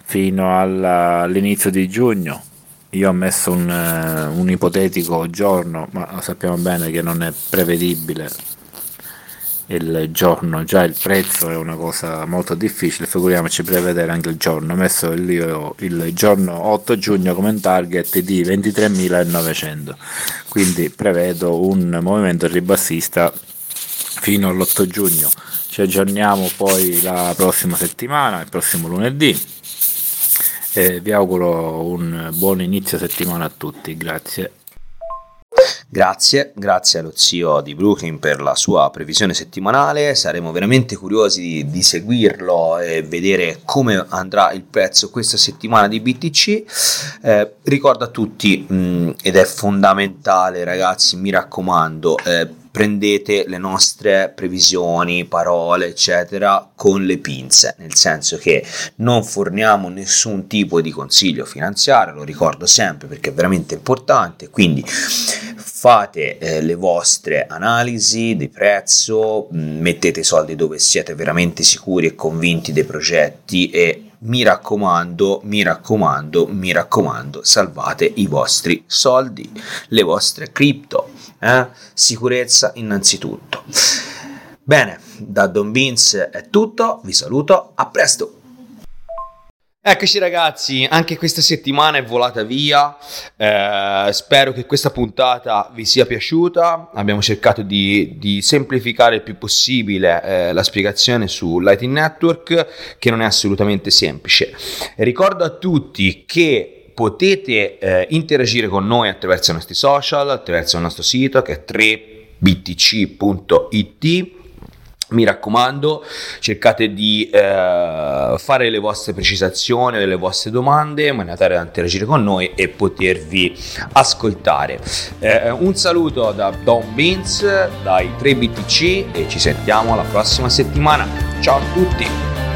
fino alla, all'inizio di giugno. Io ho messo un, uh, un ipotetico giorno ma sappiamo bene che non è prevedibile il giorno, già il prezzo è una cosa molto difficile, figuriamoci prevedere anche il giorno. Ho messo il, il giorno 8 giugno come target di 23.900, quindi prevedo un movimento ribassista fino all'8 giugno. Ci aggiorniamo poi la prossima settimana, il prossimo lunedì. E vi auguro un buon inizio settimana a tutti, grazie. Grazie, grazie allo zio di Brooklyn per la sua previsione settimanale, saremo veramente curiosi di, di, seguirlo e vedere come andrà il prezzo questa settimana di BTC. Eh, ricordo a tutti, mh, ed è fondamentale ragazzi, mi raccomando, eh, prendete le nostre previsioni, parole, eccetera, con le pinze, nel senso che non forniamo nessun tipo di consiglio finanziario, lo ricordo sempre perché è veramente importante, quindi fate eh, le vostre analisi di prezzo, mm, mettete i soldi dove siete veramente sicuri e convinti dei progetti e mi raccomando, mi raccomando, mi raccomando, salvate i vostri soldi, le vostre cripto. Eh? Sicurezza innanzitutto. Bene, da Don Vince è tutto, vi saluto, a presto! Eccoci ragazzi, anche questa settimana è volata via, eh, spero che questa puntata vi sia piaciuta, abbiamo cercato di, di semplificare il più possibile eh, la spiegazione su Lightning Network che non è assolutamente semplice. Ricordo a tutti che potete eh, interagire con noi attraverso i nostri social, attraverso il nostro sito che è 3btc.it mi raccomando, cercate di eh, fare le vostre precisazioni, le vostre domande in maniera tale da interagire con noi e potervi ascoltare. Eh, un saluto da Don Beans, dai 3BTC e ci sentiamo la prossima settimana. Ciao a tutti!